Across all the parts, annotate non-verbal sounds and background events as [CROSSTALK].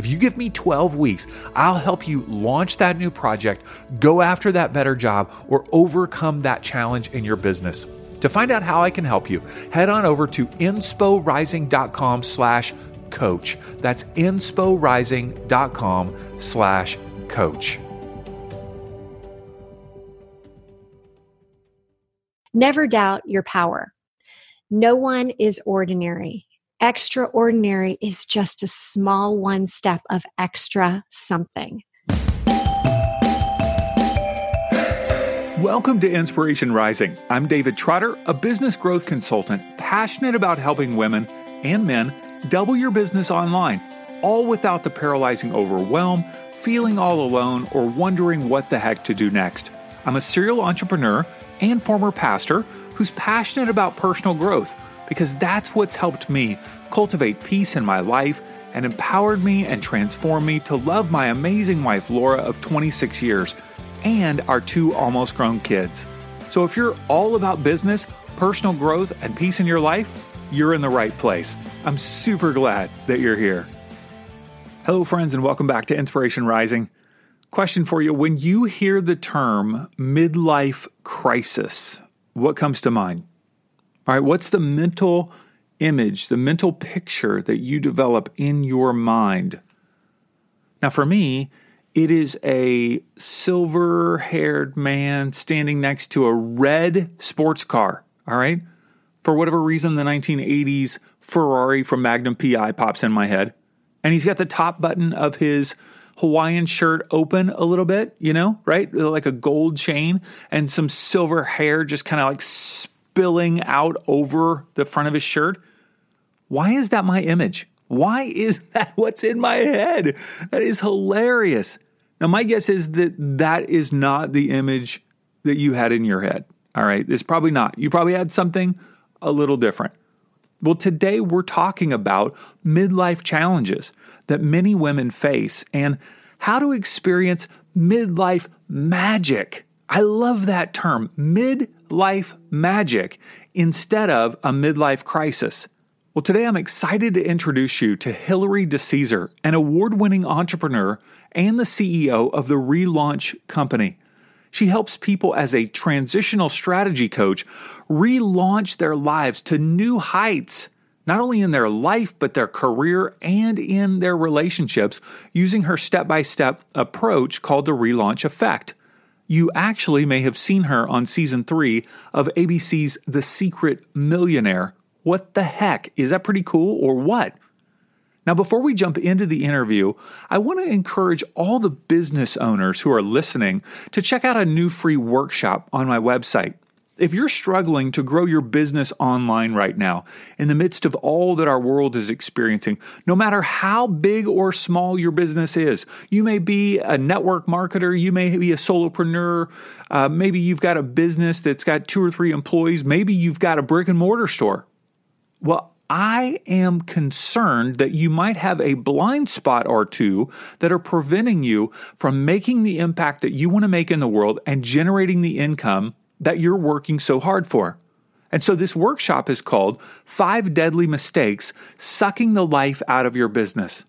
If you give me 12 weeks, I'll help you launch that new project, go after that better job, or overcome that challenge in your business. To find out how I can help you, head on over to insporising.com slash coach. That's insporising.com slash coach. Never doubt your power. No one is ordinary. Extraordinary is just a small one step of extra something. Welcome to Inspiration Rising. I'm David Trotter, a business growth consultant passionate about helping women and men double your business online, all without the paralyzing overwhelm, feeling all alone, or wondering what the heck to do next. I'm a serial entrepreneur and former pastor who's passionate about personal growth because that's what's helped me cultivate peace in my life and empowered me and transformed me to love my amazing wife, Laura, of 26 years and our two almost grown kids. So if you're all about business, personal growth, and peace in your life, you're in the right place. I'm super glad that you're here. Hello, friends, and welcome back to Inspiration Rising. Question for you When you hear the term midlife crisis, what comes to mind? All right, what's the mental image, the mental picture that you develop in your mind? Now, for me, it is a silver haired man standing next to a red sports car. All right. For whatever reason, the 1980s Ferrari from Magnum PI pops in my head. And he's got the top button of his Hawaiian shirt open a little bit, you know, right? Like a gold chain and some silver hair just kind of like spilling out over the front of his shirt. Why is that my image? Why is [LAUGHS] that what's in my head? That is hilarious. Now, my guess is that that is not the image that you had in your head. All right. It's probably not. You probably had something a little different. Well, today we're talking about midlife challenges that many women face and how to experience midlife magic. I love that term, midlife magic, instead of a midlife crisis. Well, today I'm excited to introduce you to Hilary DeCesare, an award winning entrepreneur and the CEO of the Relaunch Company. She helps people as a transitional strategy coach relaunch their lives to new heights, not only in their life, but their career and in their relationships, using her step by step approach called the Relaunch Effect. You actually may have seen her on season three of ABC's The Secret Millionaire what the heck? Is that pretty cool or what? Now, before we jump into the interview, I want to encourage all the business owners who are listening to check out a new free workshop on my website. If you're struggling to grow your business online right now, in the midst of all that our world is experiencing, no matter how big or small your business is, you may be a network marketer, you may be a solopreneur, uh, maybe you've got a business that's got two or three employees, maybe you've got a brick and mortar store. Well, I am concerned that you might have a blind spot or two that are preventing you from making the impact that you want to make in the world and generating the income that you're working so hard for. And so this workshop is called Five Deadly Mistakes Sucking the Life Out of Your Business.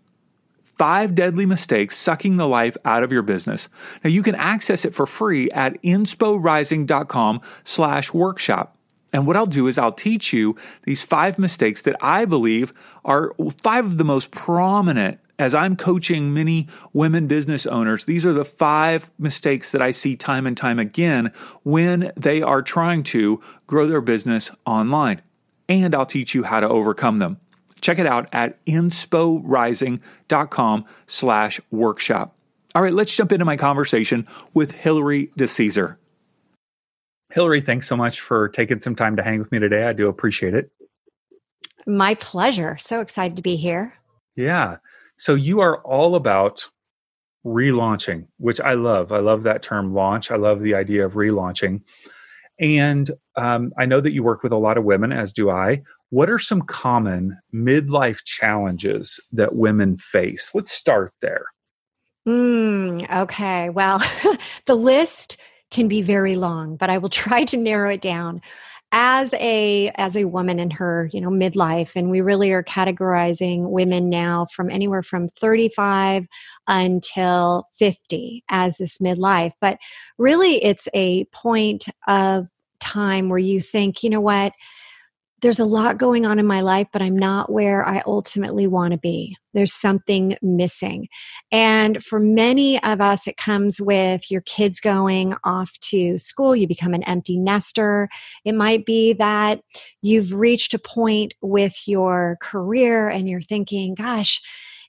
Five Deadly Mistakes Sucking the Life Out of Your Business. Now you can access it for free at insporising.com slash workshop. And what I'll do is I'll teach you these five mistakes that I believe are five of the most prominent as I'm coaching many women business owners. These are the five mistakes that I see time and time again when they are trying to grow their business online. And I'll teach you how to overcome them. Check it out at insporising.com slash workshop. All right, let's jump into my conversation with Hilary DeCesare. Hilary, thanks so much for taking some time to hang with me today. I do appreciate it. My pleasure. So excited to be here. Yeah. So you are all about relaunching, which I love. I love that term launch. I love the idea of relaunching. And um, I know that you work with a lot of women, as do I. What are some common midlife challenges that women face? Let's start there. Mm, okay. Well, [LAUGHS] the list can be very long, but I will try to narrow it down as a as a woman in her you know midlife and we really are categorizing women now from anywhere from 35 until 50 as this midlife. But really it's a point of time where you think you know what there's a lot going on in my life, but I'm not where I ultimately want to be. There's something missing. And for many of us, it comes with your kids going off to school. You become an empty nester. It might be that you've reached a point with your career and you're thinking, gosh,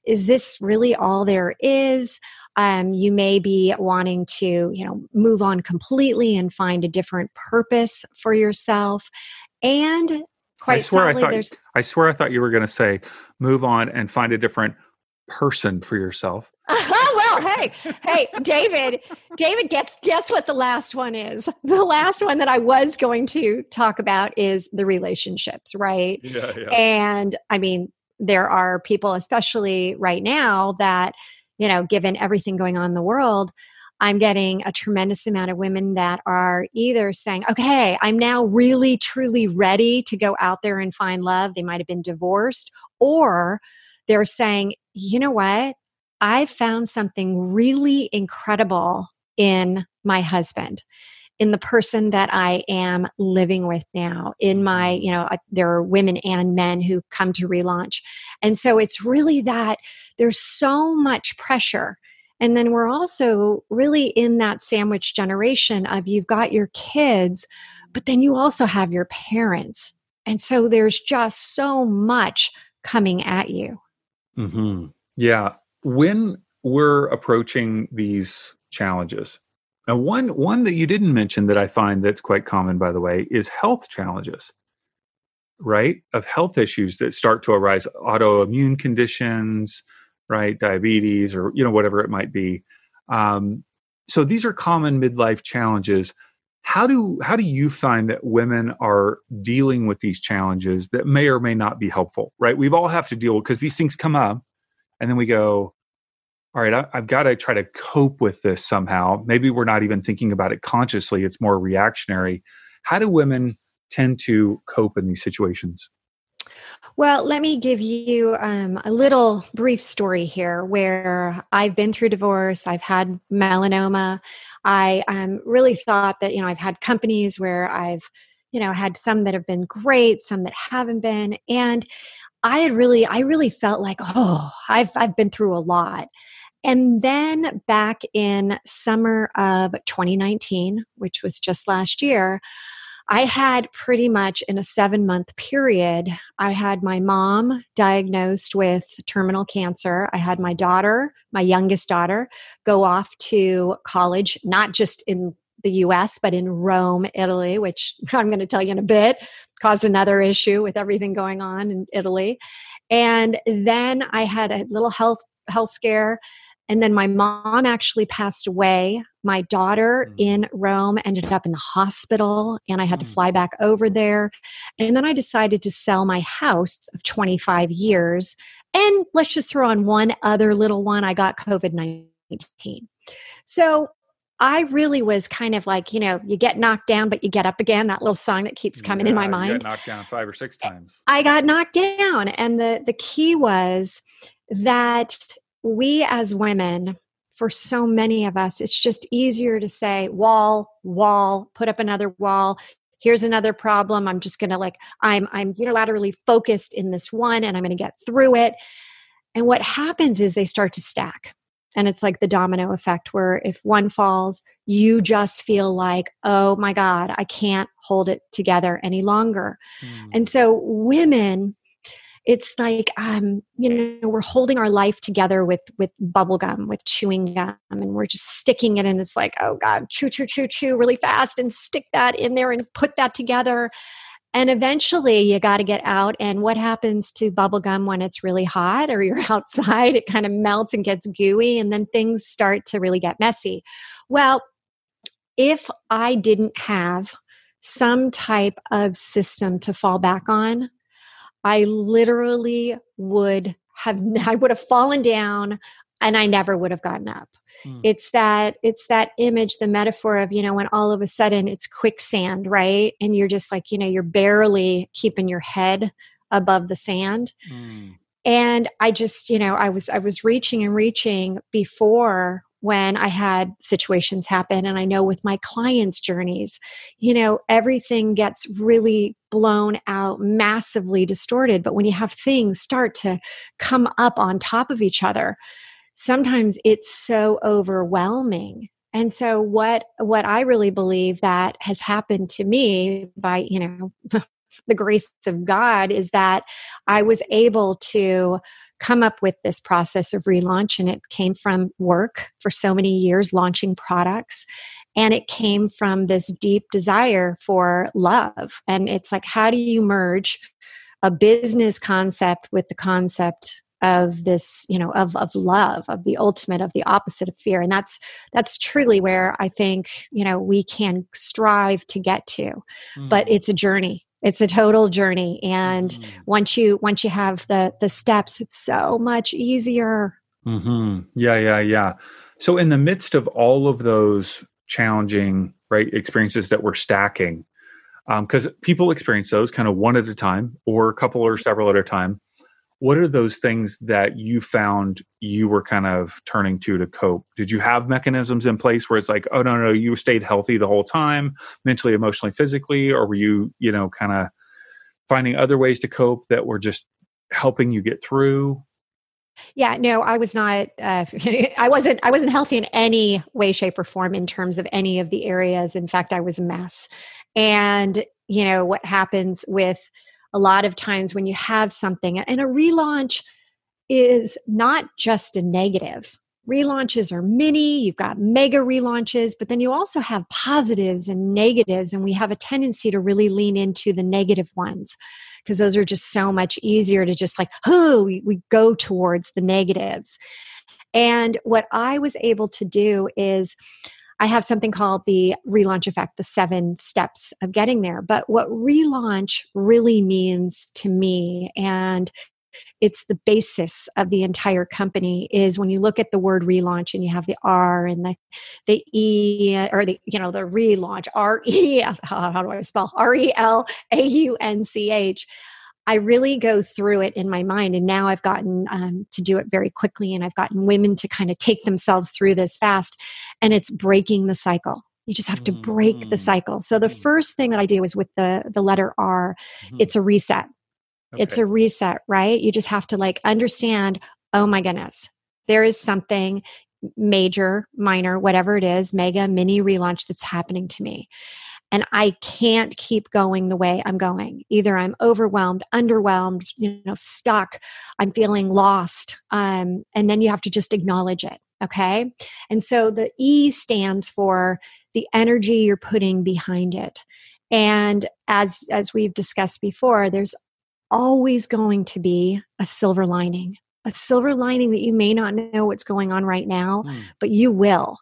is this really all there is? Um, you may be wanting to, you know, move on completely and find a different purpose for yourself. And quite I swear sadly, I thought, there's I swear I thought you were going to say move on and find a different person for yourself. [LAUGHS] Oh, well, hey, hey, David, David gets guess what the last one is. [LAUGHS] The last one that I was going to talk about is the relationships, right? Yeah, yeah. And I mean, there are people especially right now that, you know, given everything going on in the world, I'm getting a tremendous amount of women that are either saying, okay, I'm now really truly ready to go out there and find love. They might have been divorced, or they're saying, you know what? I found something really incredible in my husband in the person that I am living with now. In my, mm-hmm. you know, there are women and men who come to relaunch. And so it's really that there's so much pressure and then we're also really in that sandwich generation of you've got your kids, but then you also have your parents. And so there's just so much coming at you. Mm-hmm. Yeah. When we're approaching these challenges, and one one that you didn't mention that I find that's quite common, by the way, is health challenges, right? Of health issues that start to arise, autoimmune conditions, right? Diabetes or, you know, whatever it might be. Um, so these are common midlife challenges. How do how do you find that women are dealing with these challenges that may or may not be helpful? Right, we've all have to deal because these things come up, and then we go, all right, I, I've got to try to cope with this somehow. Maybe we're not even thinking about it consciously; it's more reactionary. How do women tend to cope in these situations? Well, let me give you um, a little brief story here where I've been through divorce, I've had melanoma. I um, really thought that, you know, I've had companies where I've, you know, had some that have been great, some that haven't been. And I had really, I really felt like, oh, I've, I've been through a lot. And then back in summer of 2019, which was just last year, I had pretty much in a seven month period, I had my mom diagnosed with terminal cancer. I had my daughter, my youngest daughter, go off to college, not just in the US, but in Rome, Italy, which [LAUGHS] I'm going to tell you in a bit, caused another issue with everything going on in Italy. And then I had a little health health scare and then my mom actually passed away. My daughter mm. in Rome ended up in the hospital, and I had to mm. fly back over there. And then I decided to sell my house of 25 years. And let's just throw on one other little one I got COVID 19. So I really was kind of like, you know, you get knocked down, but you get up again. That little song that keeps coming yeah, in my mind. knocked down five or six times. I got knocked down. And the, the key was that we as women, for so many of us, it's just easier to say, wall, wall, put up another wall. Here's another problem. I'm just gonna like, I'm I'm unilaterally focused in this one and I'm gonna get through it. And what happens is they start to stack. And it's like the domino effect where if one falls, you just feel like, oh my God, I can't hold it together any longer. Mm. And so women it's like um, you know we're holding our life together with with bubble gum with chewing gum and we're just sticking it and it's like oh god chew chew chew chew really fast and stick that in there and put that together. And eventually you got to get out and what happens to bubble gum when it's really hot or you're [LAUGHS] outside? It kind of melts and gets gooey and then things start to really get messy. Well if i didn't have some type of system to fall back on i literally would have [LAUGHS] i would have fallen down and i never would have gotten up Mm. It's that it's that image, the metaphor of, you know, when all of a sudden it's quicksand, right? And you're just like, you know, you're barely keeping your head above the sand. Mm. And I just, you know, I was I was reaching and reaching before when I had situations happen. And I know with my clients' journeys, you know, everything gets really blown out, massively distorted. But when you have things start to come up on top of each other, sometimes it's so overwhelming and so what what i really believe that has happened to me by you know [LAUGHS] the grace of god is that i was able to come up with this process of relaunch and it came from work for so many years launching products. And it came from this deep desire for love. And it's like how do you merge a business concept with the concept of this you know of of love of the ultimate of the opposite of fear? And that's that's truly where i think you know we can strive to get to. Mm. but it's a journey it's a total journey and mm. once you once you have the the steps it's so much easier mm-hmm. yeah yeah yeah so in the midst of all of those challenging right experiences that we're stacking because um, people experience those kind of one at a time or a couple or several at a time what are those things that you found you were kind of turning to to cope? Did you have mechanisms in place where it's like oh no no you stayed healthy the whole time mentally emotionally physically or were you you know kind of finding other ways to cope that were just helping you get through? Yeah no i was not uh, [LAUGHS] i wasn't i wasn't healthy in any way shape or form in terms of any of the areas. In fact i was a mess. And you know what happens with a lot of times when you have something and a relaunch is not just a negative. Relaunches are mini you've got mega relaunches but then you also have positives and negatives and we have a tendency to really lean into the negative ones because those are just so much easier to just like oh we, we go towards the negatives. And what i was able to do is I have something called the relaunch effect, the seven steps of getting there. But what relaunch really means to me, and it's the basis of the entire company is when you look at the word relaunch and you have the r and the the e or the you know the relaunch r e [LAUGHS] how, do i spell r e l a u n c h I really go through it in my mind. And now I've gotten um, to do it very quickly, and I've gotten women to kind of take themselves through this fast. And it's breaking the cycle. You just have to break mm-hmm. the cycle. So the mm-hmm. first thing that I do is with the the letter R, mm-hmm. it's a reset. Okay. It's a reset, right? You just have to like understand, oh my goodness, there is something major, minor, whatever it is, mega, mini relaunch that's happening to me and I can't keep going the way I'm going. Either I'm overwhelmed, underwhelmed, you know, stuck, I'm feeling lost. Um, and then you have to just acknowledge it. Okay. And so the E stands for the energy you're putting behind it. And as as we've discussed before, there's always going to be a silver lining. A silver lining that you may not know what's going on right now, mm. but you will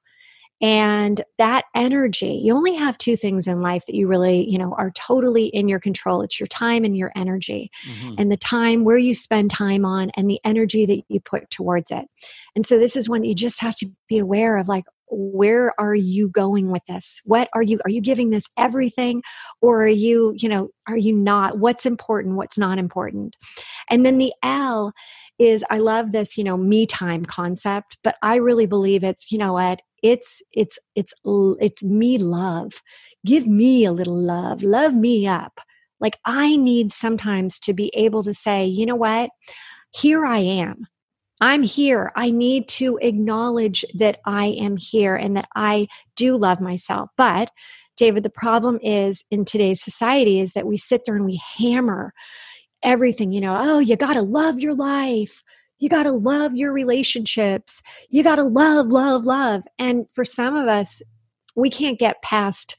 and that energy you only have two things in life that you really you know are totally in your control. It's your time and your energy. Mm-hmm. and the time where you spend time on and the energy that you put towards it. And so this is one that you just have to be aware of like where are you going with this? What are you are you giving this everything? Or are you you know are you not? What's important? What's not important? And then the l is i love this you know me time concept but i really believe it's you know what it's it's it's it's me love. Give me a little love. Love me up. Like i need sometimes to be able to say you know what? Here i am. I'm here. I need to acknowledge that i am here and that i do love myself. But david the problem is in today's society is that we sit there and we hammer everything you know oh you got to love your life you got to love your relationships. You got to love, love, love. And for some of us, we can't get past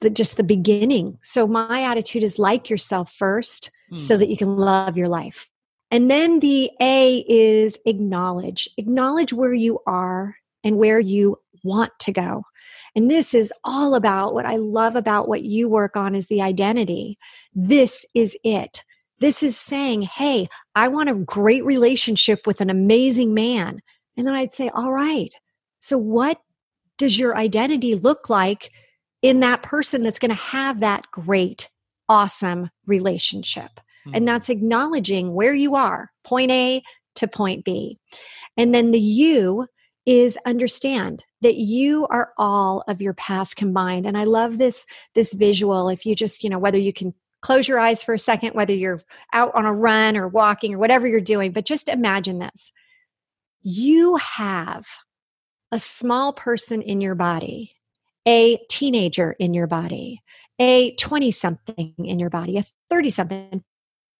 the just the beginning. So my attitude is like yourself first mm. so that you can love your life. And then the A is acknowledge. Acknowledge where you are and where you want to go. And this is all about what I love about what you work on is the identity. This is it. This is saying, hey, I want a great relationship with an amazing man. And then I'd say, all right, so what does your identity look like in that person that's going to have that great, awesome relationship? Mm-hmm. And that's acknowledging where you are, point A to point B. And then the you is understand that you are all of your past combined and i love this this visual if you just you know whether you can close your eyes for a second whether you're out on a run or walking or whatever you're doing but just imagine this you have a small person in your body a teenager in your body a 20 something in your body a 30 something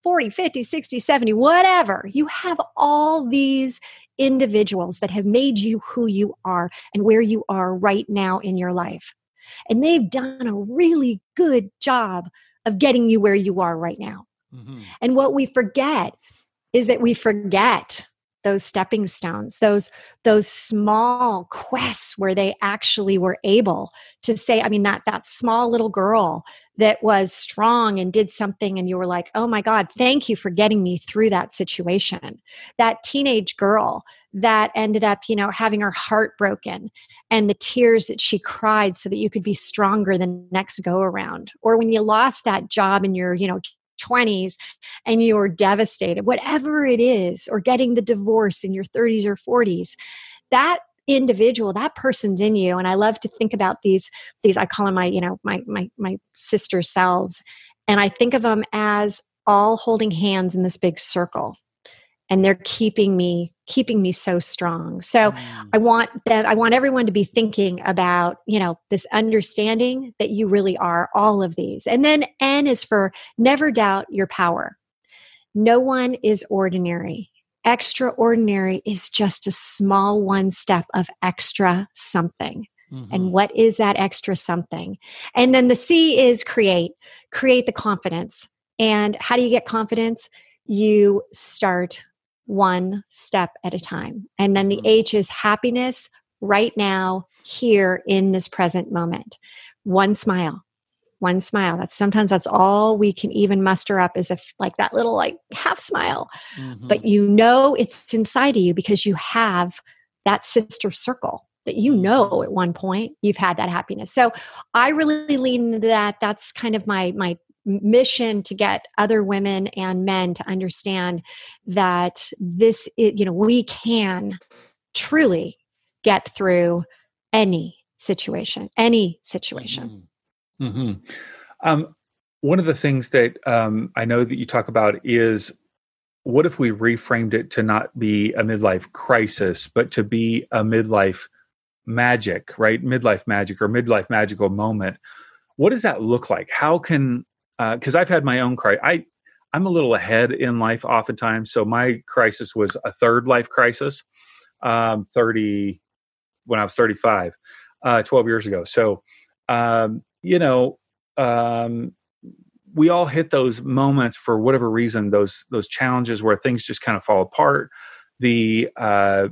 40, 50, 60, 70, whatever. You have all these individuals that have made you who you are and where you are right now in your life. And they've done a really good job of getting you where you are right now. Mm-hmm. And what we forget is that we forget those stepping stones those those small quests where they actually were able to say i mean that that small little girl that was strong and did something and you were like oh my god thank you for getting me through that situation. That teenage girl that ended up you know having her heart broken and the tears that she cried so that you could be stronger the next go around. Or when you lost that job in your you know 20s and you're devastated, whatever it is, or getting the divorce in your 30s or 40s, that individual that person's in you. And i love to think about these these i call them my you know my my my sister selves. And i think of them as all holding hands in this big circle. And they're keeping me keeping me so strong. So mm. i want them i want everyone to be thinking about you know this understanding that you really are all of these. And then n is for never doubt your power. No one is ordinary extraordinary is just a small one step of extra something Mm-hmm. And what is that extra something? And then the C is create, create the confidence. And how do you get confidence? You start one step at a time. And then the mm-hmm. H is happiness right now, here in this present moment. One smile. One smile. That's sometimes that's all we can even muster up is if like that little like half smile. Mm-hmm. But you know it's inside of you because you have that sister circle that you know mm-hmm. at one point you've had that happiness. So I really lean into that. That's kind of my my mission to get other women and men to understand that this is, you know we can truly get through any situation any situation mm-hmm. Um, one of the things that um, i know that you talk about is what if we reframed it to not be a midlife crisis but to be a midlife magic right midlife magic or midlife magical moment what does that look like how can because uh, I've had my own crisis. I I'm a little ahead in life oftentimes, so my crisis was a third life crisis. Um, Thirty when I was 35, uh, 12 years ago. So um, you know, um, we all hit those moments for whatever reason. Those those challenges where things just kind of fall apart. The uh,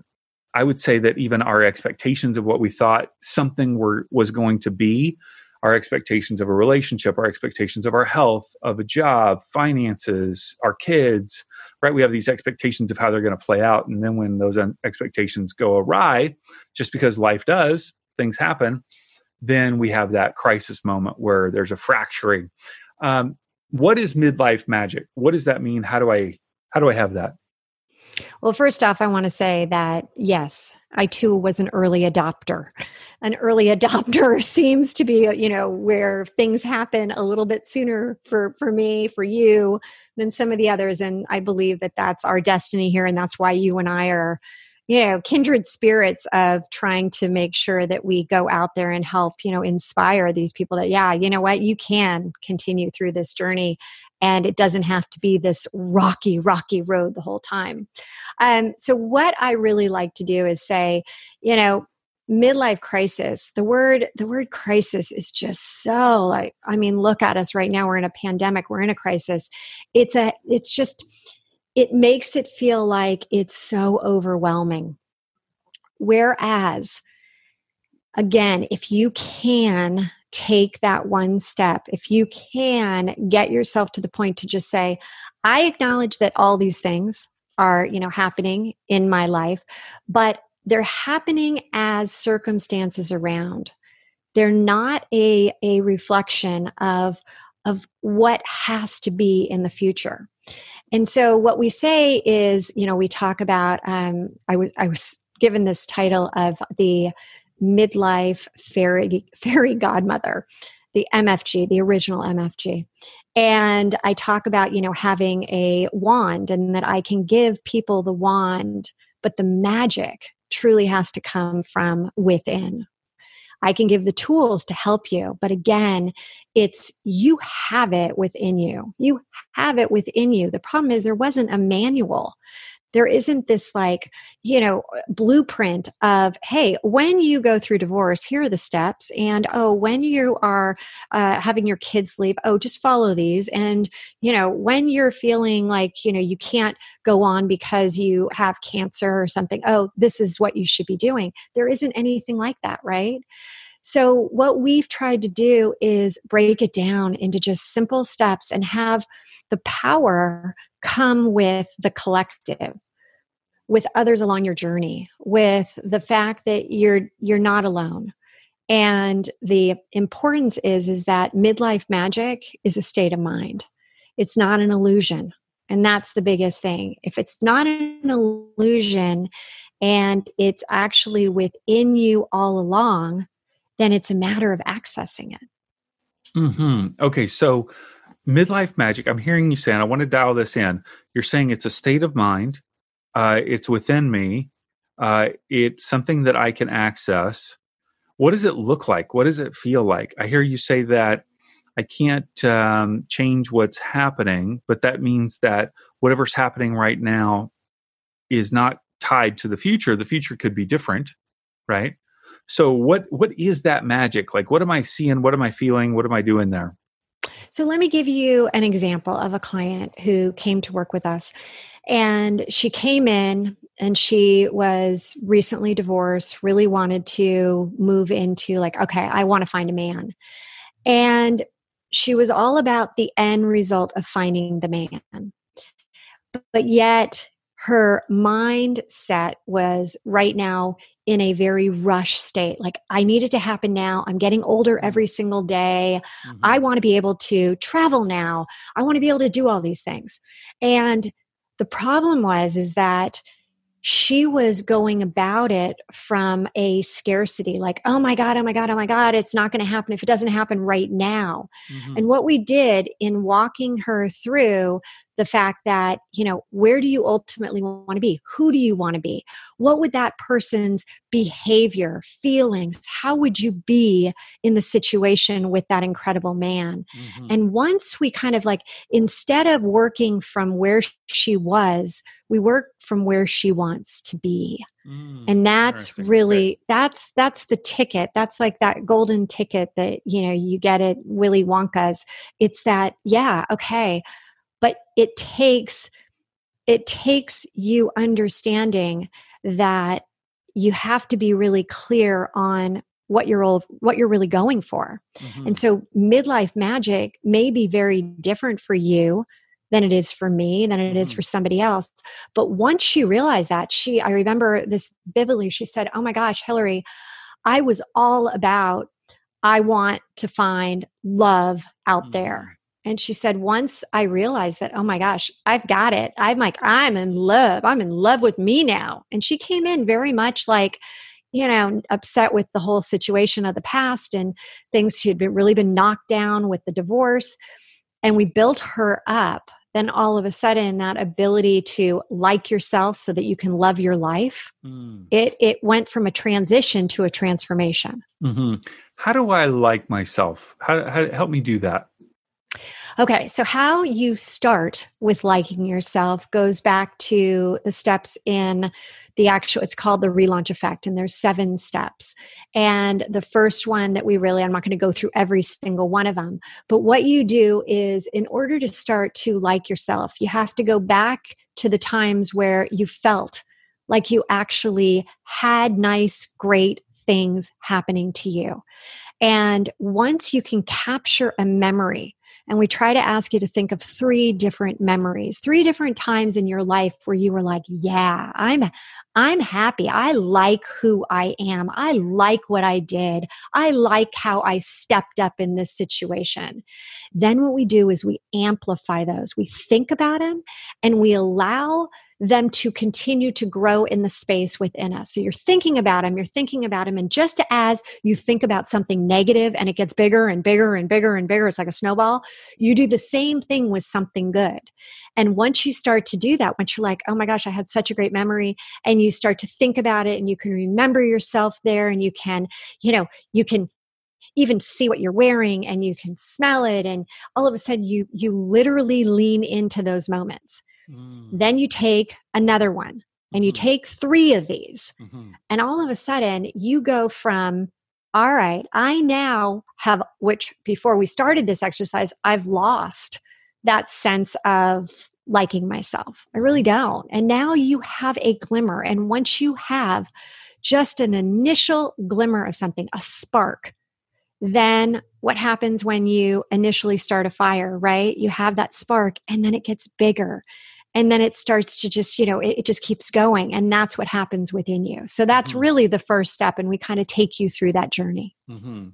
I would say that even our expectations of what we thought something were was going to be our expectations of a relationship, our expectations of our health, of a job, finances, our kids, right? We have these expectations of how they're going to play out. And then when those expectations go awry, just because life does, things happen, then we have that crisis moment where there's a fracturing. Um, what is midlife magic? What does that mean? How do I how do I have that? Well, first off, I want to say that yes, I too was an early adopter. An early [LAUGHS] adopter seems to be, you know, where things happen a little bit sooner for for me, for you, than some of the others, and I believe that that's our destiny here, and that's why you and I are you know kindred spirits of trying to make sure that we go out there and help you know inspire these people that yeah you know what? You can continue through this journey and it doesn't have to be this rocky rocky road the whole time. Um, so what i really like to do is say you know midlife crisis the word the word crisis is just so like i mean look at us right now we're in a pandemic we're in a crisis. It's a it's just it makes it feel like it's so overwhelming. Whereas again if you can take that one step if you can get yourself to the point to just say i acknowledge that all these things are you know happening in my life but they're happening as circumstances around. They're not a a reflection of of what has to be in the future and so what we say is you know we talk about um, i was i was given this title of the midlife fairy [LAUGHS] fairy godmother the mfg the original mfg and i talk about you know having a wand and that i can give people the wand but the magic truly has to come from within. I can give the tools to help you, but again, it's you have it within you. You have it within you. The problem is there wasn't a manual there isn't this like you know blueprint of hey when you go through divorce here are the steps and oh when you are uh, having your kids leave oh just follow these and you know when you're feeling like you know you can't go on because you have cancer or something oh this is what you should be doing there isn't anything like that right so, what we've tried to do is break it down into just simple steps and have the power come with the collective with others along your journey with the fact that you're you're not alone. And the importance is is that midlife magic is a state of mind. It's not an illusion. And that's the biggest thing. If it's not an illusion and it's actually within you all along then it's a matter of accessing it Mm-hmm. okay so midlife magic i'm hearing you saying i want to dial this in you're saying it's a state of mind uh, it's within me. Uh, it's something that I can access. What does it look like? What does it feel like? I hear you say that I can't um, change what's happening, but that means that whatever's happening right now is not tied to the future. The future could be different, right? So what what is that magic? Like what am I seeing? What am I feeling? What am I doing there? So let me give you an example of a client who came to work with us. And she came in and she was recently divorced, really wanted to move into, like, okay, I want to find a man. And she was all about the end result of finding the man. But yet, her mindset was right now in a very rush state. Like, I need it to happen now. I'm getting older mm-hmm. every single day. Mm-hmm. I want to be able to travel now. I want to be able to do all these things. And the problem was, is that she was going about it from a scarcity like oh my god oh my god oh my god it's not going to happen if it doesn't happen right now mm-hmm. and what we did in walking her through the fact that you know where do you ultimately want to be? Who do you want to be? What would that person's behavior feelings how would you be in the situation with that incredible man? Mm-hmm. and once we kind of like instead of working from where she was we work from where she wants to be. Mm, and that's really that's that's the ticket. That's like that golden ticket that you know you get at willy wonka's. It's that yeah okay but it takes it takes you understanding that you have to be really clear on what you're all, what you're really going for. Mm-hmm. And so midlife magic may be very different for you than it is for me, than it is mm-hmm. for somebody else. But once she realized that, she I remember this vividly. She said, "Oh my gosh, Hilary, I was all about I want to find love out mm-hmm. there. And she said, once I realized that, oh my gosh, I've got it. I'm like, I'm in love. I'm in love with me now. And she came in very much like, you know, upset with the whole situation of the past and things she had been, really been knocked down with the divorce. And we built her up. Then all of a sudden, that ability to like yourself so that you can love your life, mm. it it went from a transition to a transformation. Mm-hmm. How do I like myself? How, how help me do that? Okay, so how you start with liking yourself goes back to the steps in the actual it's called the relaunch effect and there's seven steps. And the first one that we really i'm not going to go through every single one of them but what you do is in order to start to like yourself you have to go back to the times where you felt like you actually had nice great things happening to you. And once you can capture a memory and we try to ask you to think of three different memories three different times in your life where you were like yeah i'm i'm happy. I like who i am. I like what i did. I like how i stepped up in this situation. Then what we do is we amplify those. We think about them and we allow them to continue to grow in the space within us. So you're thinking about them, you're thinking about them. And just as you think about something negative and it gets bigger and bigger and bigger and bigger, it's like a snowball, you do the same thing with something good. And once you start to do that, once you're like, oh my gosh, I had such a great memory, and you start to think about it and you can remember yourself there and you can, you know, you can even see what you're wearing and you can smell it and all of a sudden you you literally lean into those moments Mm. Then you take another one and you mm-hmm. take three of these. Mm-hmm. And all of a sudden, you go from, all right, I now have, which before we started this exercise, I've lost that sense of liking myself. I really don't. And now you have a glimmer. And once you have just an initial glimmer of something, a spark, then what happens when you initially start a fire, right? You have that spark and then it gets bigger and then it starts to just you know it, it, just keeps going and that's what happens within you so that's mm-hmm. really the first step and we kind of take you through that journey mm-hmm.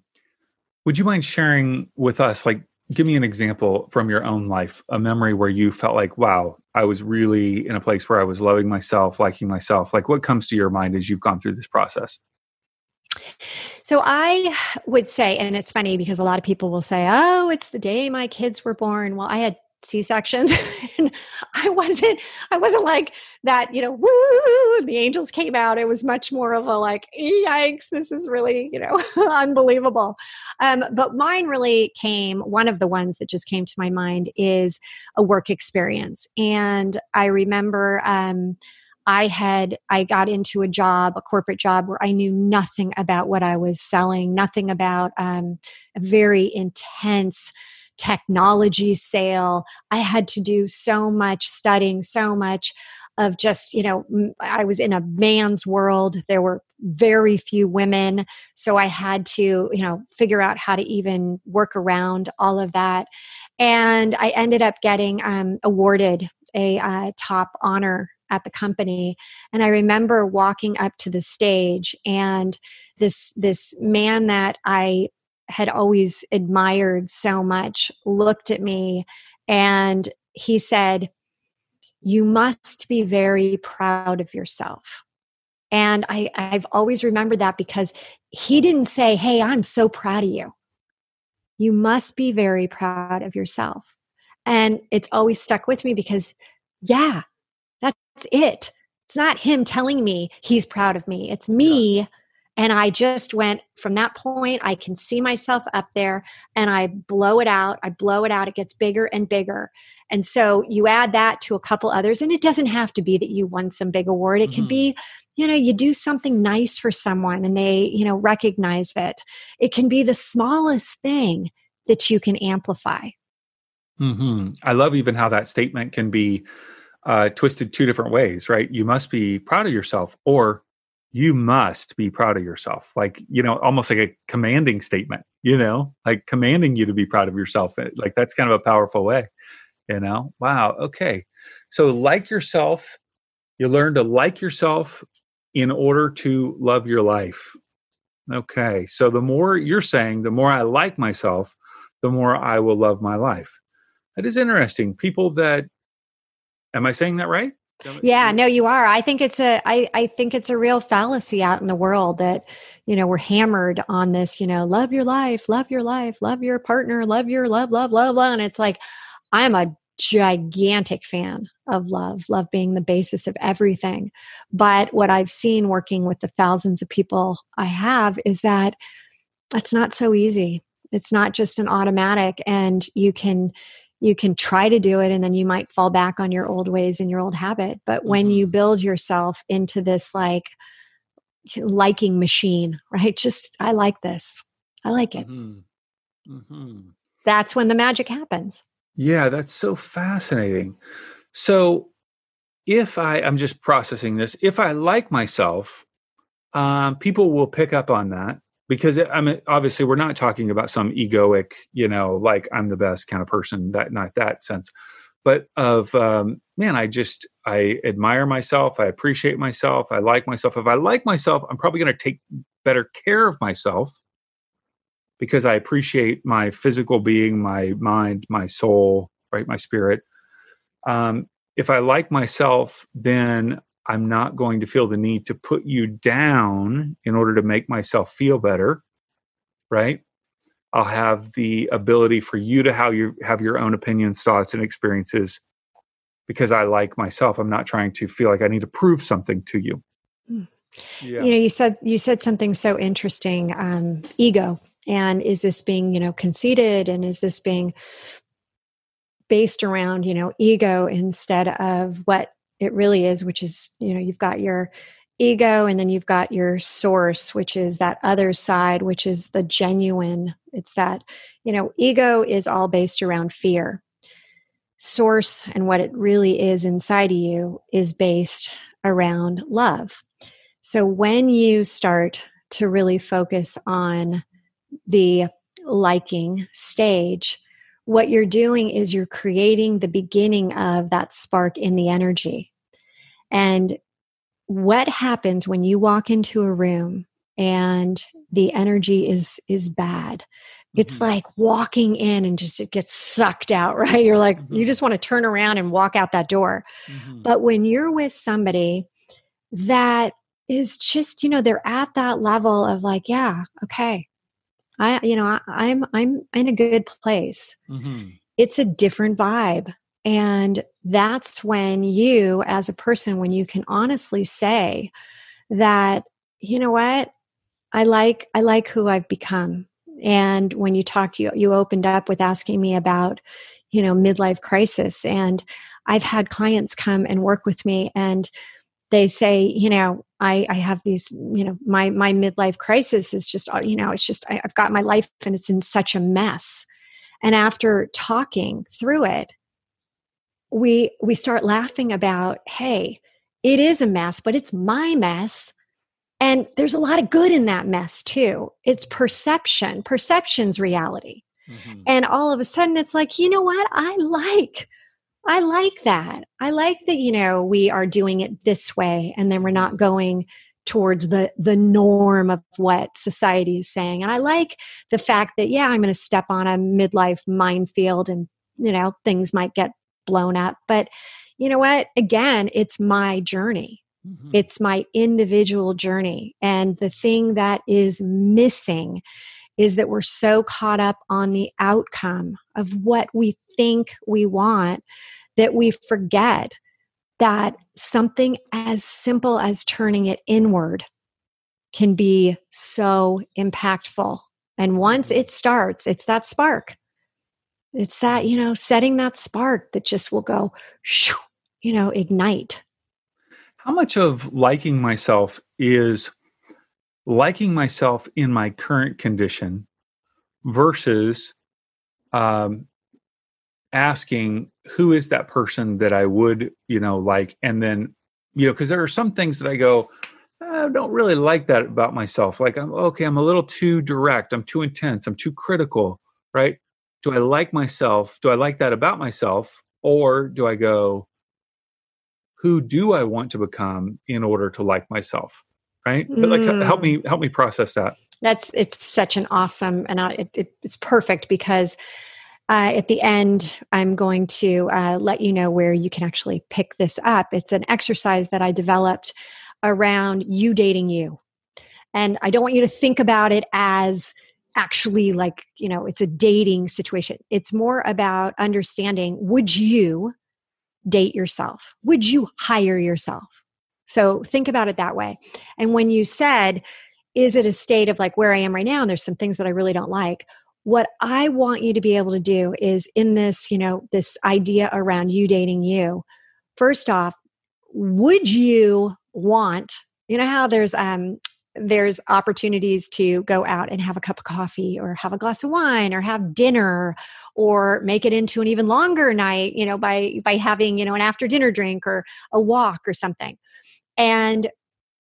would you mind sharing with us like give me an example from your own life a memory where you felt like wow i was really in a place where i was loving myself liking myself like what comes to your mind as you've gone through this process so I would say, and it's funny because a lot of people will say, oh, it's the day my kids were born. Well, I had c-sections. [LAUGHS] I wasn't i wasn't like that you know woo the angels came out. It was much more of a like yikes this is really you know [LAUGHS] unbelievable. Um, but mine really came one of the ones that just came to my mind is a work experience. And i remember um, I had I got into a job, a corporate job where I knew nothing about what I was selling, nothing about um, a very intense technology sale. I had to do so much studying, so much of just, you know, I was in a man's world. There were very few women. So I had to, you know, figure out how to even work around all of that. And I ended up getting um, awarded a uh, top honor at the company and i remember walking up to the stage and this this man that i had always admired so much looked at me and he said, You must be very proud of yourself. And I, I've always remembered that because he didn't say, Hey, I'm so proud of you. You must be very proud of yourself. And it's always stuck with me because, yeah, that's it. It's not him telling me he's proud of me. It's me yeah. And I just went from that point, I can see myself up there and I blow it out. I blow it out. It gets bigger and bigger. And so you add that to a couple others, and it doesn't have to be that you won some big award. It mm-hmm. can be, you know, you do something nice for someone and they, you know, recognize it. It can be the smallest thing that you can amplify. Mm-hmm. I love even how that statement can be uh, twisted two different ways, right? You must be proud of yourself, or you must be proud of yourself. Like you know almost like a commanding statement you know like commanding you to be proud of yourself. Like that's kind of a powerful way you know? Wow okay. So like yourself you learn to like yourself in order to love your life. Okay so the more you're saying the more i like myself the more i will love my life. That is interesting. People that am i saying that right yeah no you are. I think it's a I, I think it's a real fallacy out in the world that you know we're hammered on this you know love your life love your life love your partner love your love love love love and it's like i'm a gigantic fan of love love being the basis of everything. But what i've seen working with the thousands of people i have is that it's not so easy. It's not just an automatic and you can you can try to do it and then you might fall back on your old ways and your old habit. But when mm-hmm. you build yourself into this like liking machine [LAUGHS] right? Just i like this. I like it. Mm-hmm. Mm-hmm. that's when the magic happens. Yeah that's so fascinating. So if i i'm just processing this if i like myself um, people will pick up on that because I mean, obviously, we're not talking about some egoic, you know, like I'm the best kind of person. That not that sense, but of um, man, I just I admire myself. I appreciate myself. I like myself. If I like myself, I'm probably going to take better care of myself because I appreciate my physical being, my mind, my soul, right, my spirit. Um, if I like myself, then I'm not going to feel the need to put you down in order to make myself feel better, right? I'll have the ability for you to how you have your own opinions, thoughts, and experiences because I like myself. I'm not trying to feel like I need to prove something to you. Mm. Yeah. You know, you said you said something so interesting, um, ego. And is this being, you know, conceited and is this being based around, you know, ego instead of what it really is which is you know you've got your ego and then you've got your source which is that other side which is the genuine. It's that you know ego is all based around fear. Source and what it really is inside of you is based around love. So when you start to really focus on the liking stage what you're doing is you're creating the beginning of that spark in the energy and what happens when you walk into a room and the energy is is bad? It's mm-hmm. like walking in and just it gets sucked out, [LAUGHS] right? You're like mm-hmm. you just want to turn around and walk out that door. Mm-hmm. But when you're with somebody that is just, you know, they're at that level of like, yeah, okay. I you know, I, am I'm, I'm in a good place. Mm-hmm. It's a different vibe. And that's when you, as a person, when you can honestly say that, you know what, I like, I like who I've become. And when you talked, you, you opened up with asking me about, you know, midlife crisis. And I've had clients come and work with me and they say, you know, I, I have these, you know, my my midlife crisis is just, uh, you know, it's just I, I've got my life and it's in such a mess. And after talking through it, we we start laughing about hey it is a mess but it's my mess. And there's a lot of good in that mess too. It's perception. Perception's reality. Mm-hmm. and all of a sudden it's like you know what? I like i like that. I like that you know we are doing it this way and then we're not going towards the the norm of what society is saying. And i like the fact that yeah i'm going to step on a midlife minefield and you know things might get blown up. But you know what? Again, it's my journey. Mm-hmm. It's my individual journey. And the thing that is missing is that we're so caught up on the outcome of what we think we want that we forget that something as simple as turning it inward can be so impactful. And once mm-hmm. it starts, it's that spark. It's that, you know, setting that spark that just will go, shoo, you know, ignite. How much of liking myself is liking myself in my current condition versus um, asking who is that person that I would, you know, like, and then, you know, because there are some things that I go, I don't really like that about myself. Like, I'm okay, I'm a little too direct, I'm too intense, I'm too critical, right? Do I like myself? Do I like that about myself? Or do I go, who do I want to become in order to like myself? Right. Mm. But like, help me, help me process that. That's, it's such an awesome, and I, it, it's perfect because uh, at the end, I'm going to uh, let you know where you can actually pick this up. It's an exercise that I developed around you dating you. And I don't want you to think about it as actually like you know it's a dating situation. It's more about understanding would you date yourself? Would you hire yourself? So think about it that way. And when you said is it a state of like where i am right now and there's some things that i really don't like? What I want you to be able to do is in this, you know, this idea around you dating you. First off, would you want, you know how there's um there's opportunities to go out and have a cup of coffee or have a glass of wine or have dinner or make it into an even longer night you know by by having you know an after dinner drink or a walk or something. And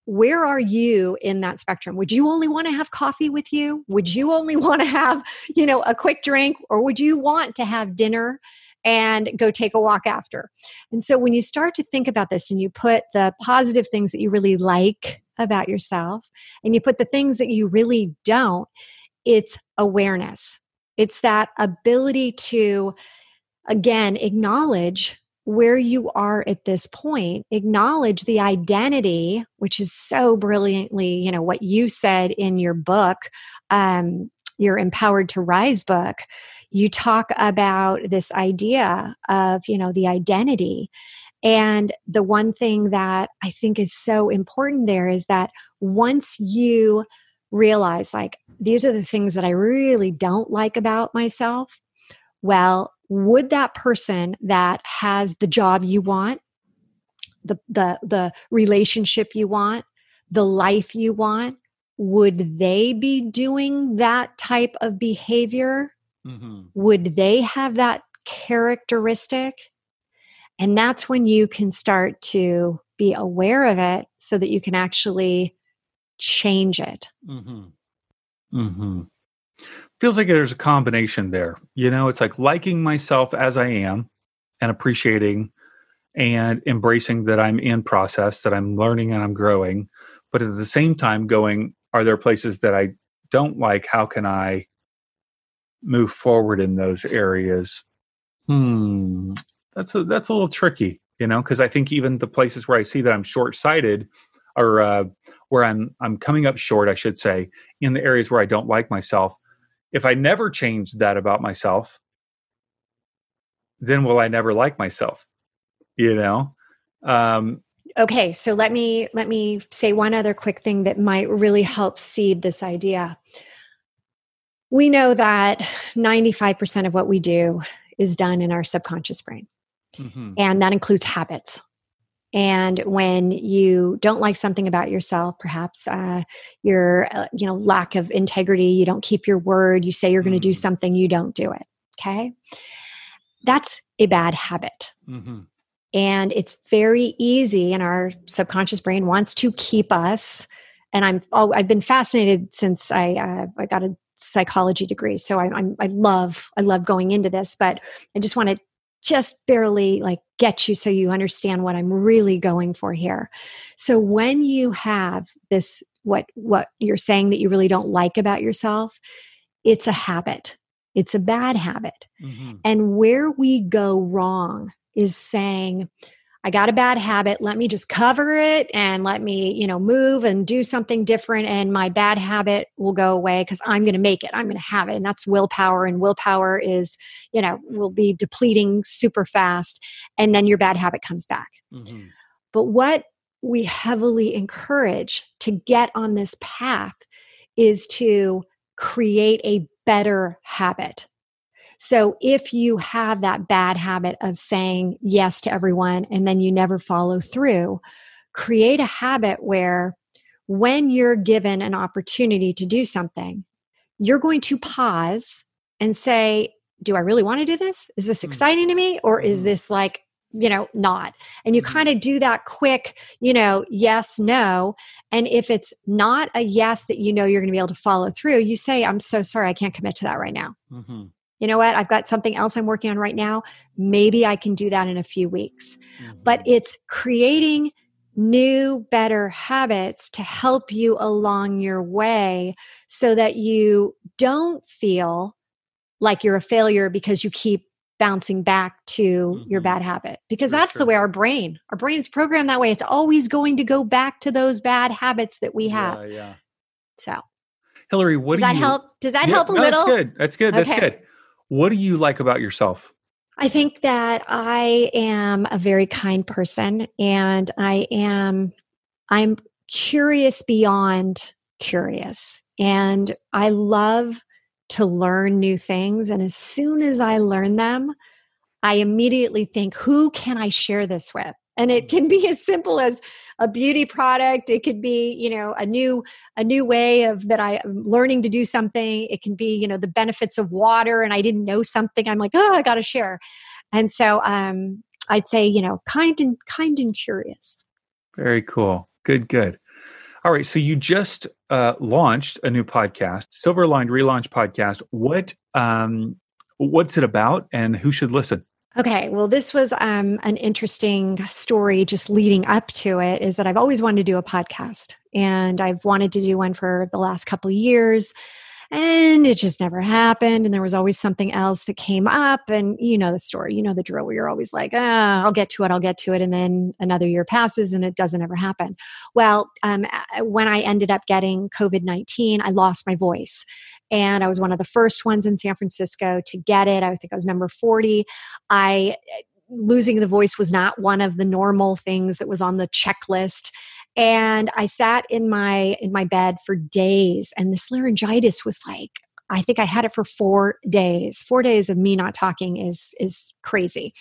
where are you in that spectrum? Would you only want to have coffee with you? Would you only [LAUGHS] want to have you know a quick drink or would you want to have dinner and go take a walk after. And so when you start to think about this and you put the positive things that you really like about yourself and you put the things that you really don't it's awareness. It's that ability to again acknowledge where you are at this point acknowledge the identity which is so brilliantly you know what you said in your book um, your empowered to rise book you talk about this idea of you know the identity. And the one thing that i think is so important there is that once you realize like these are the things that i really don't like about myself well would that person that has the job you want the the the relationship you want the life you want would they be doing that type of behavior mm-hmm. would they have that characteristic and that's when you can start to be aware of it so that you can actually change it mm-hmm. Mm-hmm feels like there's a combination there. You know, it's like liking myself as I am and appreciating and embracing that I'm in process, that I'm learning and I'm growing, but at the same time going, are there places that I don't like? How can I move forward in those areas? Hmm, that's a that's a little tricky, you know, because I think even the places where I see that I'm short sighted, or uh, where I'm I'm coming up short, I should say, in the areas where I don't like myself, if I never change that about myself, then will I never like myself? You know? Um, okay, so let me let me say one other quick thing that might really help seed this idea. We know that 95% of what we do is done in our subconscious brain. Mm-hmm. And that includes habits. And when you don't like something about yourself, perhaps uh, your uh, you know lack of integrity, you don't keep your word, you say you're going to do mm-hmm. something, you don't do it. Okay, that's a bad habit. Mm-hmm. And it's very easy, and our subconscious brain wants to keep us. And I'm oh, I've been fascinated since I uh, I got a psychology degree, so I, I'm I love I love going into this, but I just want to just barely like get you so you understand what I'm really going for here. So when you have this what what you're saying that you really don't like about yourself, it's a habit. It's a bad habit. Mm-hmm. And where we go wrong is saying I got a bad habit. Let me just cover it and let me, you know, move and do something different. And my bad habit will go away because I'm going to make it. I'm going to have it. And that's willpower. And willpower is, you know, will be depleting super fast. And then your bad habit comes back. Mm-hmm. But what we heavily encourage to get on this path is to create a better habit. So if you have that bad habit of saying yes to everyone and then you never follow through, create a habit where when you're given an opportunity to do something, you're going to pause and say, Do I really want to do this? Is this hmm. exciting to me? Or is hmm. this like, you know, not? And you hmm. kind of do that quick, you know, yes, no. And if it's not a yes that you know you're going to be able to follow through, you say, I'm so sorry, I can't commit to that right now. Mm-hmm you know what, I've got something else I'm working on right now. Maybe I can do that in a few weeks. Mm-hmm. But it's creating new, better habits to help you along your way so that you don't feel like you're a failure because you keep bouncing back to mm-hmm. your bad habit because For that's sure. the way our brain our brain's programmed that way it's always going to go back to those bad habits that we have yeah, yeah. so Hilary what does do that you, help does that yeah, help a no, little that's good that's good that's good what do you like about yourself? I think that I am a very kind person and I am I'm curious beyond curious and I love to learn new things. And as soon as I learn them, I immediately think, who can I share this with? and it mm. can be as simple as a beauty product. It could be you know a new a new way of that i am learning to do something. It can be you know the benefits of water and i didn't know something. I'm like oh i got to share. And so um i'd say you know kind and kind and curious. Very cool. Good good. All right so you just uh, launched a new podcast silver lined relaunch podcast. What um what's it about and who should listen Okay, well, this was um, an interesting story just leading up to it. Is that I've always wanted to do a podcast, and I've wanted to do one for the last couple years, and it just never happened. And there was always something else that came up, and you know the story, you know the drill. Where you're always like, ah, I'll get to it, I'll get to it, and then another year passes, and it doesn't ever happen. Well, um, when I ended up getting COVID nineteen, I lost my voice, and I was one of the first ones in San Francisco to get it. I think I was number 40. I losing the voice was not one of the normal things that was on the checklist and i sat in my in my bed for days and this laryngitis was like i think i had it for 4 days 4 days of me not talking is is crazy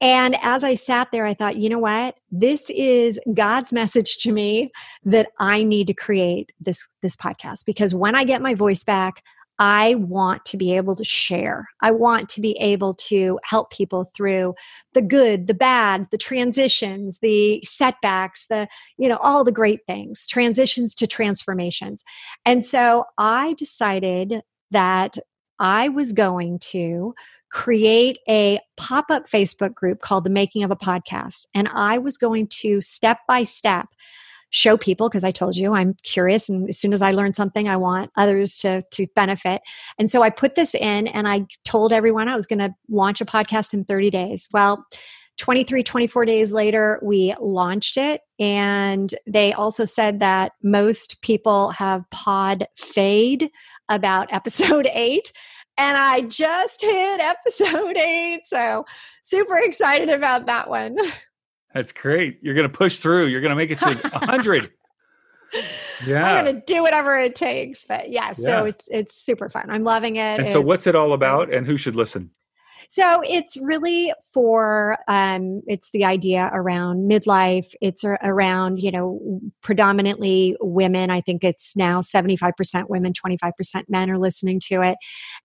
and as I sat there, I thought, you know what? This is God's message to me that I need to create this, this podcast because when I get my voice back, I want to be able to share. I want to be able to help people through the good, the bad, the transitions, the setbacks, the, you know, all the great things, transitions to transformations. And so I decided that I was going to create a pop up Facebook group called The Making of a Podcast. And I was going to step by step show people because I told you I'm curious and as soon as I learn something I want others to to benefit. And so I put this in and I told everyone I was going to launch a podcast in 30 days. Well, 23 24 days later we launched it and they also said that most people have pod fade about [LAUGHS] episode 8 and I just hit episode eight. So super excited about that one. [LAUGHS] That's great. You're going to push through. You're going to make it to [LAUGHS] 100. yeah. I'm going to do whatever it takes. But yeah, so yeah. it's it's super fun. I'm loving it. And it's, so what's it all about and who should listen? So it's really for um, it's the idea around midlife. It's around you know predominantly women. I think it's now seventy five percent women, twenty five percent men are listening to it,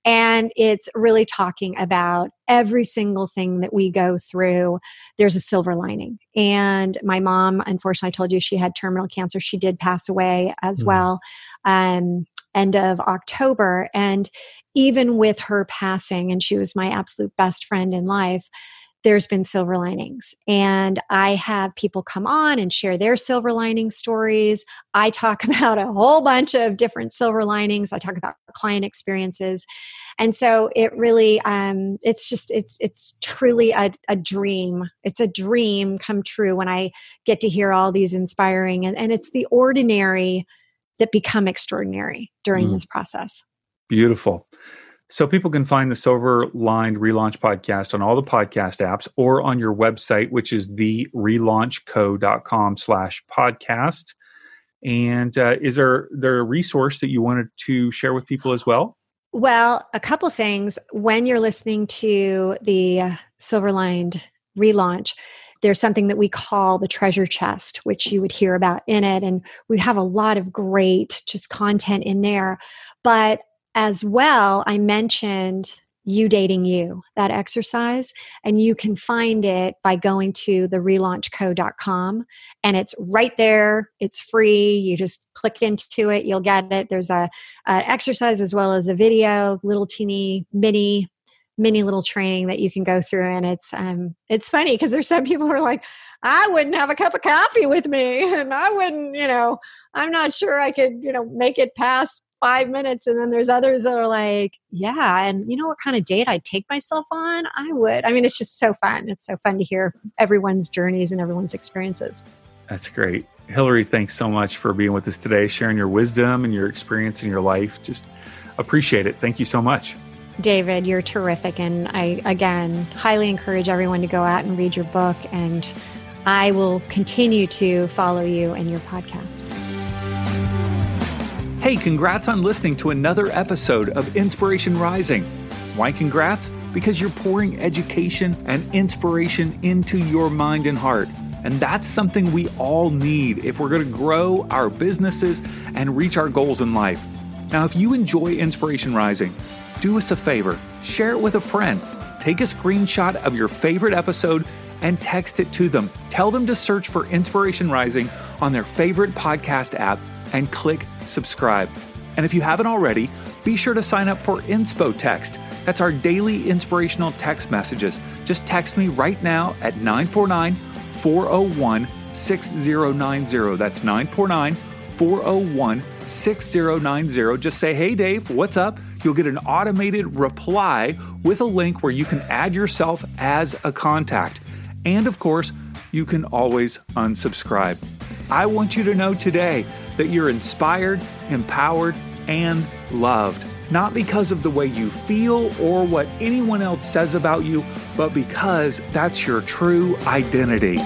and it's really talking about every single thing that we go through. There's a silver lining. And my mom, unfortunately, I told you she had terminal cancer. She did pass away as mm. well. Um, end of October. And even with her passing, and she was my absolute best friend in life, there's been silver linings. And I have people come on and share their silver lining stories. I talk [LAUGHS] about a whole bunch of different silver linings. I talk about client experiences. And so it really, um, it's just, it's, it's truly a, a dream. It's a dream come true when I get to hear all these inspiring and, and it's the ordinary that become extraordinary during mm. this process. Beautiful. So people can find the Silver Lined Relaunch podcast on all the podcast apps or on your website, which is the relaunchco.com slash podcast. And uh, is there there a resource that you wanted to share with people as well? Well, a couple things. When you're listening to the Silver Lined relaunch, there's something that we call the treasure chest, which you would hear about in it. And we have a lot of great just content in there. But as well, I mentioned you dating you, that exercise. And you can find it by going to the relaunchco.com and it's right there. It's free. You just click into it, you'll get it. There's a, a exercise as well as a video, little teeny mini mini little training that you can go through and it's um it's funny because there's some people who are like i wouldn't have a cup of coffee with me [LAUGHS] and i wouldn't you know i'm not sure i could you know make it past five minutes. And then there's others that are like, yeah, and you know what kind of date I'd take myself on? I would. I mean, it's just so fun. It's so fun to hear everyone's journeys and everyone's experiences. That's great. Hilary, thanks so much for being with us today, sharing your wisdom and your experience in your life. Just appreciate it. Thank you so much. David, you're terrific. And I, again, highly encourage everyone to go out and read your book. And I will continue to follow you and your podcast. Hey, congrats on listening to another episode of Inspiration Rising. Why congrats? Because you're pouring education and inspiration into your mind and heart. And that's something we all need if we're going to grow our businesses and reach our goals in life. Now, if you enjoy Inspiration Rising, do us a favor share it with a friend. Take a screenshot of your favorite episode and text it to them. Tell them to search for Inspiration Rising on their favorite podcast app and click subscribe. And if you haven't already, be sure to sign up for Inspo Text. That's our daily inspirational text messages. Just text me right now at 949 401 6090. That's 949 401 6090. Just say, hey, Dave, what's up? You'll get an automated reply with a link where you can add yourself as a contact. And of course, you can always unsubscribe. I want you to know today that you're inspired, empowered, and loved. Not because of the way you feel or what anyone else says about you, but because that's your true identity.